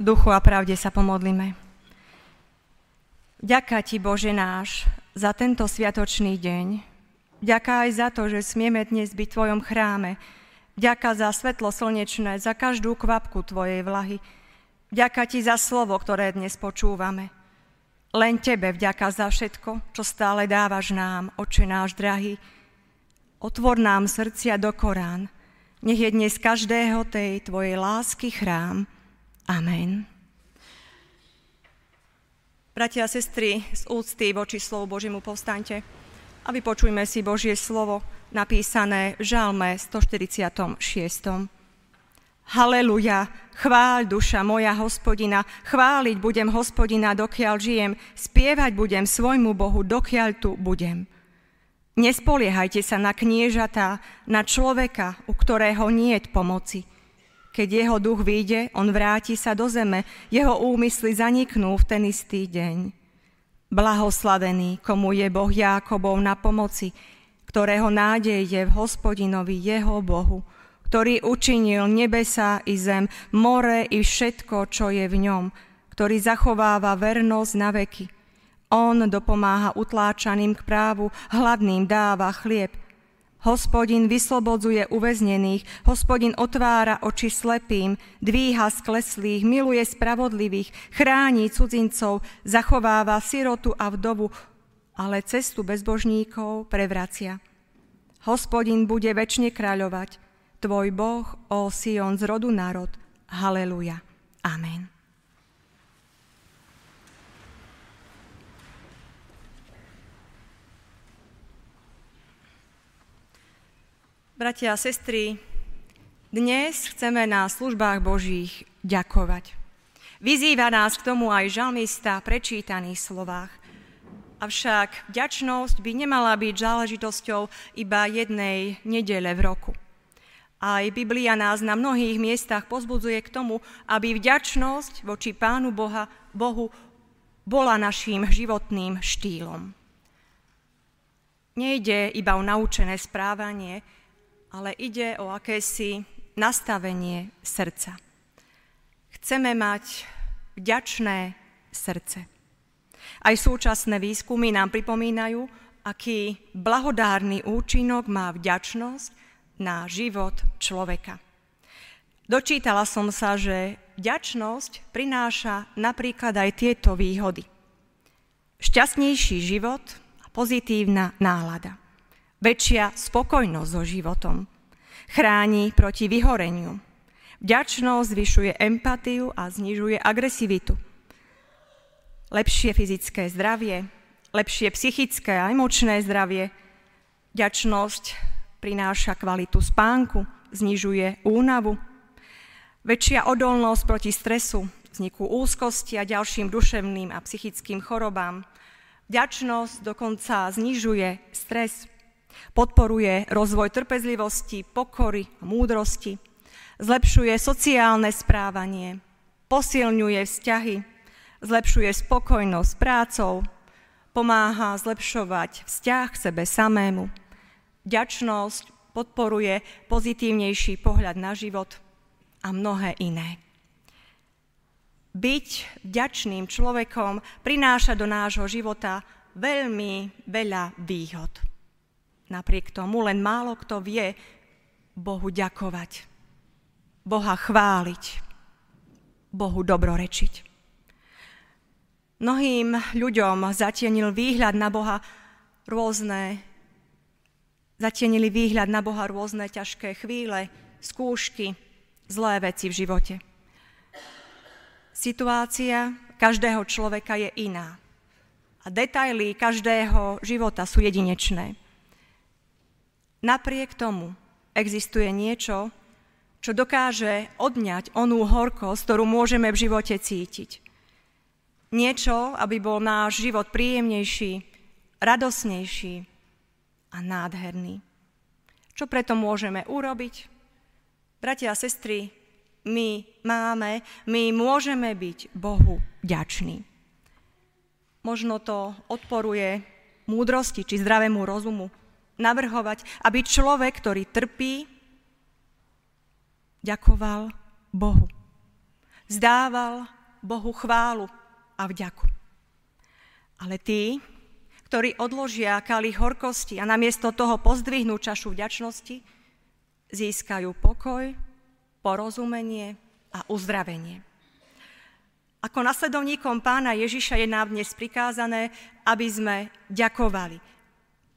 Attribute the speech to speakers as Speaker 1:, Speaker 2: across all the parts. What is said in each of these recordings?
Speaker 1: duchu a pravde sa pomodlíme. Ďaká Ti, Bože náš, za tento sviatočný deň. Ďaká aj za to, že smieme dnes byť v Tvojom chráme. Ďaká za svetlo slnečné, za každú kvapku Tvojej vlahy. Ďaká Ti za slovo, ktoré dnes počúvame. Len Tebe vďaka za všetko, čo stále dávaš nám, Oče náš drahý. Otvor nám srdcia do Korán. Nech je dnes každého tej Tvojej lásky chrám. Amen. Bratia a sestry, z úcty voči slovu Božiemu povstaňte a vypočujme si Božie slovo napísané v Žalme 146. Haleluja, chváľ duša moja hospodina, chváliť budem hospodina, dokiaľ žijem, spievať budem svojmu Bohu, dokiaľ tu budem. Nespoliehajte sa na kniežatá, na človeka, u ktorého nie je pomoci – keď jeho duch vyjde, on vráti sa do zeme, jeho úmysly zaniknú v ten istý deň. Blahoslavený, komu je Boh Jákobov na pomoci, ktorého nádej je v hospodinovi jeho Bohu, ktorý učinil nebesa i zem, more i všetko, čo je v ňom, ktorý zachováva vernosť na veky. On dopomáha utláčaným k právu, hladným dáva chlieb, Hospodin vyslobodzuje uväznených, hospodin otvára oči slepým, dvíha skleslých, miluje spravodlivých, chráni cudzincov, zachováva sirotu a vdovu, ale cestu bezbožníkov prevracia. Hospodin bude väčšine kráľovať, tvoj Boh, o Sion z rodu národ. Haleluja. Amen. Bratia a sestry, dnes chceme na službách Božích ďakovať. Vyzýva nás k tomu aj žalmista v prečítaných slovách. Avšak vďačnosť by nemala byť záležitosťou iba jednej nedele v roku. Aj Biblia nás na mnohých miestach pozbudzuje k tomu, aby vďačnosť voči Pánu Boha, Bohu bola našim životným štýlom. Nejde iba o naučené správanie, ale ide o akési nastavenie srdca. Chceme mať vďačné srdce. Aj súčasné výskumy nám pripomínajú, aký blahodárny účinok má vďačnosť na život človeka. Dočítala som sa, že vďačnosť prináša napríklad aj tieto výhody. Šťastnejší život a pozitívna nálada väčšia spokojnosť so životom. Chráni proti vyhoreniu. Vďačnosť zvyšuje empatiu a znižuje agresivitu. Lepšie fyzické zdravie, lepšie psychické a emočné zdravie. Vďačnosť prináša kvalitu spánku, znižuje únavu. Väčšia odolnosť proti stresu, vzniku úzkosti a ďalším duševným a psychickým chorobám. Vďačnosť dokonca znižuje stres, Podporuje rozvoj trpezlivosti, pokory a múdrosti. Zlepšuje sociálne správanie, posilňuje vzťahy, zlepšuje spokojnosť prácou, pomáha zlepšovať vzťah k sebe samému. Vďačnosť podporuje pozitívnejší pohľad na život a mnohé iné. Byť vďačným človekom prináša do nášho života veľmi veľa výhod. Napriek tomu len málo kto vie Bohu ďakovať, Boha chváliť, Bohu dobrorečiť. Mnohým ľuďom zatienil výhľad na Boha rôzne, zatienili výhľad na Boha rôzne ťažké chvíle, skúšky, zlé veci v živote. Situácia každého človeka je iná a detaily každého života sú jedinečné. Napriek tomu existuje niečo, čo dokáže odňať onú horkosť, ktorú môžeme v živote cítiť. Niečo, aby bol náš život príjemnejší, radosnejší a nádherný. Čo preto môžeme urobiť? Bratia a sestry, my máme, my môžeme byť Bohu ďační. Možno to odporuje múdrosti či zdravému rozumu, navrhovať, aby človek, ktorý trpí, ďakoval Bohu. zdával Bohu chválu a vďaku. Ale tí, ktorí odložia kalich horkosti a namiesto toho pozdvihnú čašu vďačnosti, získajú pokoj, porozumenie a uzdravenie. Ako nasledovníkom pána Ježiša je nám dnes prikázané, aby sme ďakovali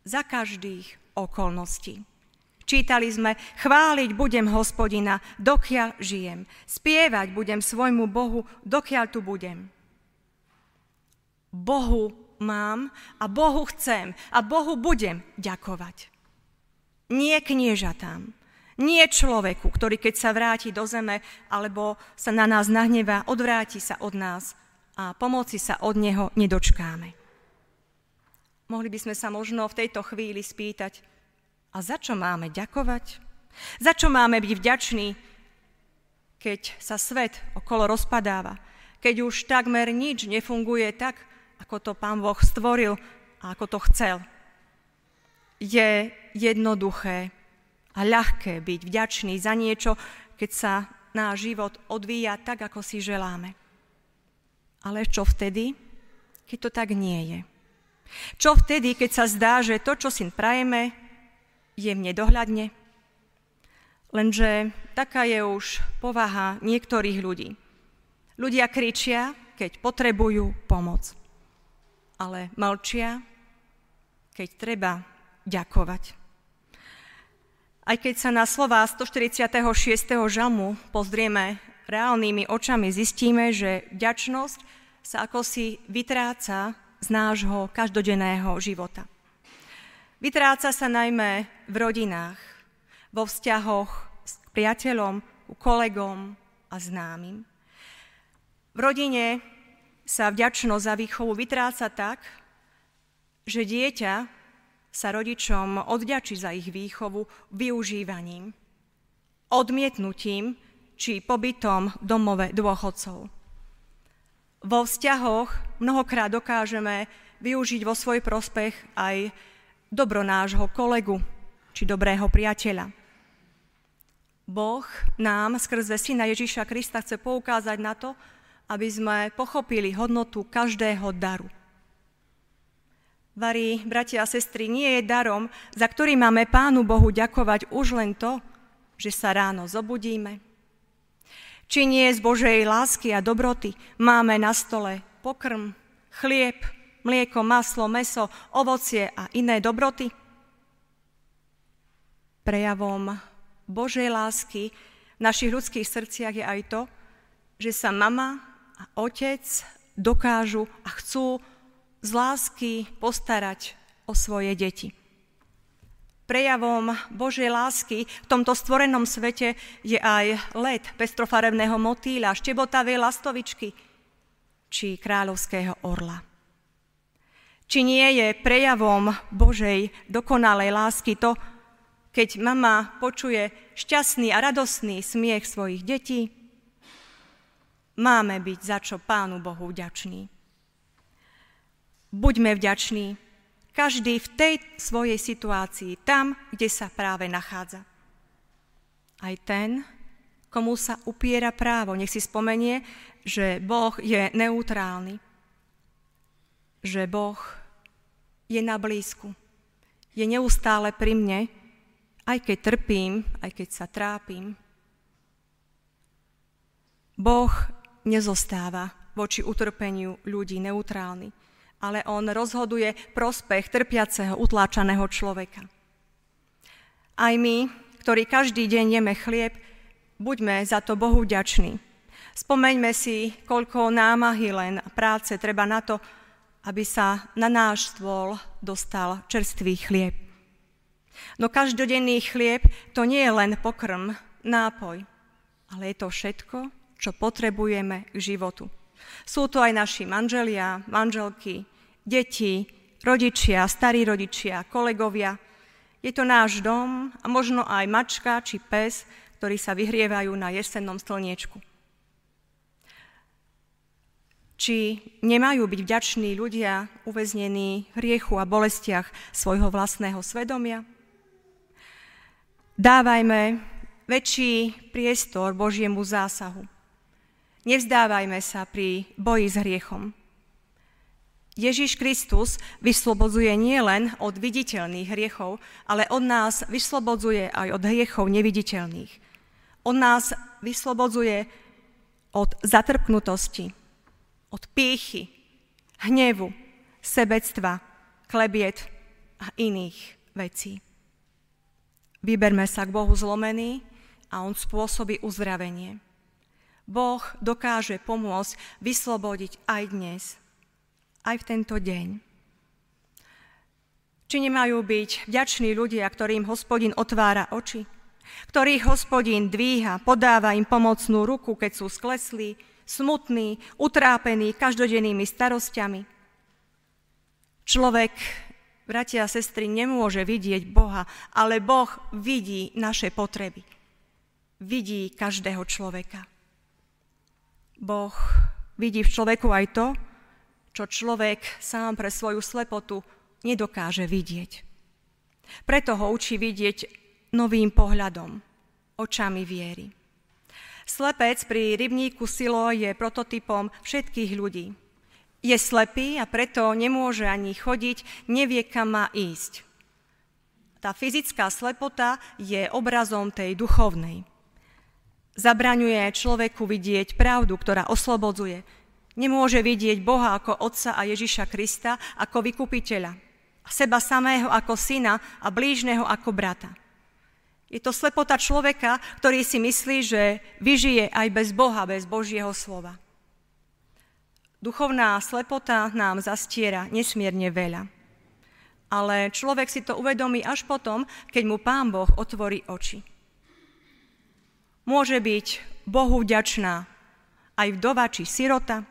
Speaker 1: za každých okolností. Čítali sme, chváliť budem hospodina, dokiaľ žijem. Spievať budem svojmu Bohu, dokiaľ tu budem. Bohu mám a Bohu chcem a Bohu budem ďakovať. Nie kniežatám, nie človeku, ktorý keď sa vráti do zeme alebo sa na nás nahnevá, odvráti sa od nás a pomoci sa od neho nedočkáme. Mohli by sme sa možno v tejto chvíli spýtať, a za čo máme ďakovať? Za čo máme byť vďační, keď sa svet okolo rozpadáva, keď už takmer nič nefunguje tak, ako to Pán Boh stvoril a ako to chcel. Je jednoduché a ľahké byť vďačný za niečo, keď sa náš život odvíja tak, ako si želáme. Ale čo vtedy, keď to tak nie je? Čo vtedy, keď sa zdá, že to, čo si prajeme, je nedohľadne? Lenže taká je už povaha niektorých ľudí. Ľudia kričia, keď potrebujú pomoc. Ale mlčia, keď treba ďakovať. Aj keď sa na slova 146. žalmu pozrieme reálnymi očami, zistíme, že vďačnosť sa ako si vytráca z nášho každodenného života. Vytráca sa najmä v rodinách, vo vzťahoch s priateľom, kolegom a známym. V rodine sa vďačnosť za výchovu vytráca tak, že dieťa sa rodičom odďačí za ich výchovu využívaním, odmietnutím či pobytom v domove dôchodcov. Vo vzťahoch mnohokrát dokážeme využiť vo svoj prospech aj dobro nášho kolegu či dobrého priateľa. Boh nám skrze Syna Ježíša Krista chce poukázať na to, aby sme pochopili hodnotu každého daru – Varí, bratia a sestry, nie je darom, za ktorý máme Pánu Bohu ďakovať už len to, že sa ráno zobudíme. Či nie z Božej lásky a dobroty máme na stole pokrm, chlieb, mlieko, maslo, meso, ovocie a iné dobroty? Prejavom Božej lásky v našich ľudských srdciach je aj to, že sa mama a otec dokážu a chcú z lásky postarať o svoje deti. Prejavom Božej lásky v tomto stvorenom svete je aj let pestrofarebného motýľa, štebotavej lastovičky či kráľovského orla. Či nie je prejavom Božej dokonalej lásky to, keď mama počuje šťastný a radosný smiech svojich detí? Máme byť za čo Pánu Bohu vďační. Buďme vďační, každý v tej svojej situácii, tam, kde sa práve nachádza. Aj ten, komu sa upiera právo, nech si spomenie, že Boh je neutrálny, že Boh je na blízku, je neustále pri mne, aj keď trpím, aj keď sa trápim. Boh nezostáva voči utrpeniu ľudí neutrálny ale on rozhoduje prospech trpiaceho, utláčaného človeka. Aj my, ktorí každý deň jeme chlieb, buďme za to Bohu vďační. Spomeňme si, koľko námahy len práce treba na to, aby sa na náš stôl dostal čerstvý chlieb. No každodenný chlieb to nie je len pokrm, nápoj, ale je to všetko, čo potrebujeme k životu. Sú to aj naši manželia, manželky, deti, rodičia, starí rodičia, kolegovia. Je to náš dom a možno aj mačka či pes, ktorí sa vyhrievajú na jesennom slniečku. Či nemajú byť vďační ľudia uväznení v hriechu a bolestiach svojho vlastného svedomia? Dávajme väčší priestor Božiemu zásahu. Nevzdávajme sa pri boji s hriechom. Ježiš Kristus vyslobodzuje nielen od viditeľných hriechov, ale od nás vyslobodzuje aj od hriechov neviditeľných. On nás vyslobodzuje od zatrpknutosti, od pýchy, hnevu, sebectva, klebiet a iných vecí. Vyberme sa k Bohu zlomený a On spôsobí uzdravenie. Boh dokáže pomôcť vyslobodiť aj dnes – aj v tento deň. Či nemajú byť vďační ľudia, ktorým hospodin otvára oči, ktorých hospodin dvíha, podáva im pomocnú ruku, keď sú skleslí, smutní, utrápení každodennými starostiami. Človek, bratia a sestry, nemôže vidieť Boha, ale Boh vidí naše potreby. Vidí každého človeka. Boh vidí v človeku aj to, čo človek sám pre svoju slepotu nedokáže vidieť. Preto ho učí vidieť novým pohľadom, očami viery. Slepec pri rybníku Silo je prototypom všetkých ľudí. Je slepý a preto nemôže ani chodiť, nevie, kam má ísť. Tá fyzická slepota je obrazom tej duchovnej. Zabraňuje človeku vidieť pravdu, ktorá oslobodzuje, Nemôže vidieť Boha ako Otca a Ježiša Krista ako vykupiteľa. Seba samého ako syna a blížneho ako brata. Je to slepota človeka, ktorý si myslí, že vyžije aj bez Boha, bez Božieho slova. Duchovná slepota nám zastiera nesmierne veľa. Ale človek si to uvedomí až potom, keď mu Pán Boh otvorí oči. Môže byť Bohu vďačná aj vdova či sirota,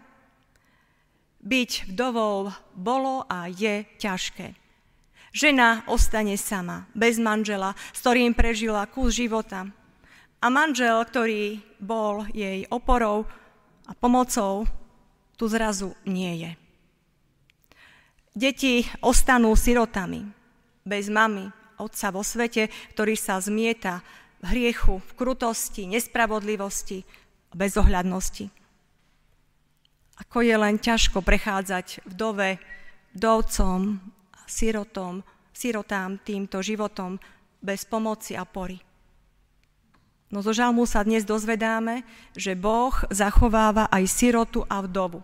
Speaker 1: byť vdovou bolo a je ťažké. Žena ostane sama, bez manžela, s ktorým prežila kus života. A manžel, ktorý bol jej oporou a pomocou, tu zrazu nie je. Deti ostanú sirotami, bez mamy, otca vo svete, ktorý sa zmieta v hriechu, v krutosti, nespravodlivosti bezohľadnosti ako je len ťažko prechádzať vdove, dovcom, sirotom, sirotám týmto životom bez pomoci a pory. No zo žalmu sa dnes dozvedáme, že Boh zachováva aj sirotu a vdovu.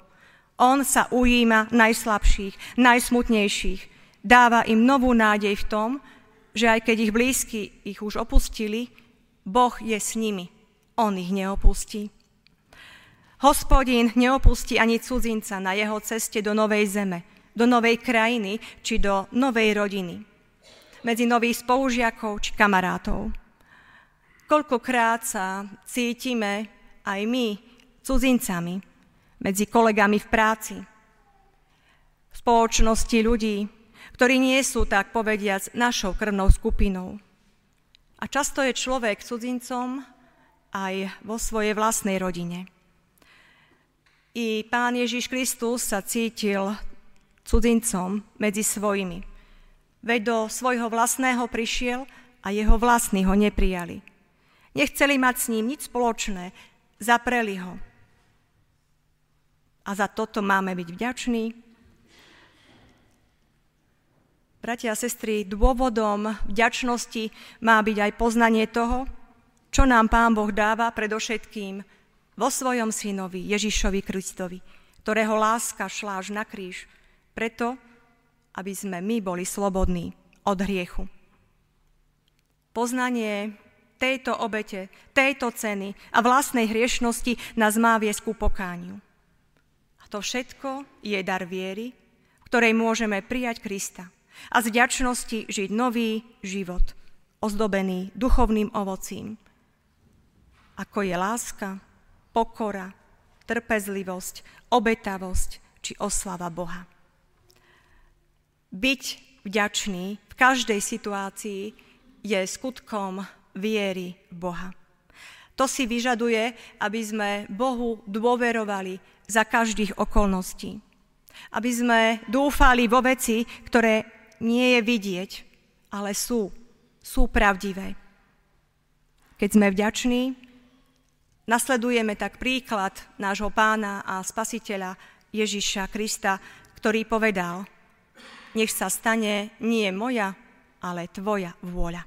Speaker 1: On sa ujíma najslabších, najsmutnejších. Dáva im novú nádej v tom, že aj keď ich blízky ich už opustili, Boh je s nimi. On ich neopustí. Hospodín neopustí ani cudzinca na jeho ceste do novej zeme, do novej krajiny či do novej rodiny, medzi nových spolužiakov či kamarátov. Koľkokrát sa cítime aj my cudzincami medzi kolegami v práci, v spoločnosti ľudí, ktorí nie sú, tak povediac, našou krvnou skupinou. A často je človek cudzincom aj vo svojej vlastnej rodine. I pán Ježiš Kristus sa cítil cudzincom medzi svojimi. Veď do svojho vlastného prišiel a jeho vlastní ho neprijali. Nechceli mať s ním nič spoločné, zapreli ho. A za toto máme byť vďační. Bratia a sestry, dôvodom vďačnosti má byť aj poznanie toho, čo nám Pán Boh dáva predovšetkým vo svojom synovi Ježišovi Kristovi, ktorého láska šla až na kríž, preto, aby sme my boli slobodní od hriechu. Poznanie tejto obete, tejto ceny a vlastnej hriešnosti nás má viesť ku pokániu. A to všetko je dar viery, ktorej môžeme prijať Krista a z vďačnosti žiť nový život, ozdobený duchovným ovocím, ako je láska, pokora, trpezlivosť, obetavosť či oslava Boha. Byť vďačný v každej situácii je skutkom viery Boha. To si vyžaduje, aby sme Bohu dôverovali za každých okolností. Aby sme dúfali vo veci, ktoré nie je vidieť, ale sú, sú pravdivé. Keď sme vďační, Nasledujeme tak príklad nášho pána a spasiteľa Ježiša Krista, ktorý povedal, nech sa stane nie moja, ale tvoja vôľa.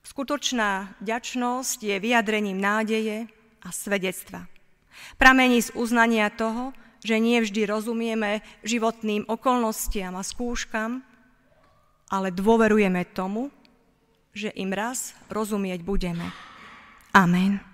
Speaker 1: Skutočná ďačnosť je vyjadrením nádeje a svedectva. Pramení z uznania toho, že nie vždy rozumieme životným okolnostiam a skúškam, ale dôverujeme tomu, že im raz rozumieť budeme. Amen.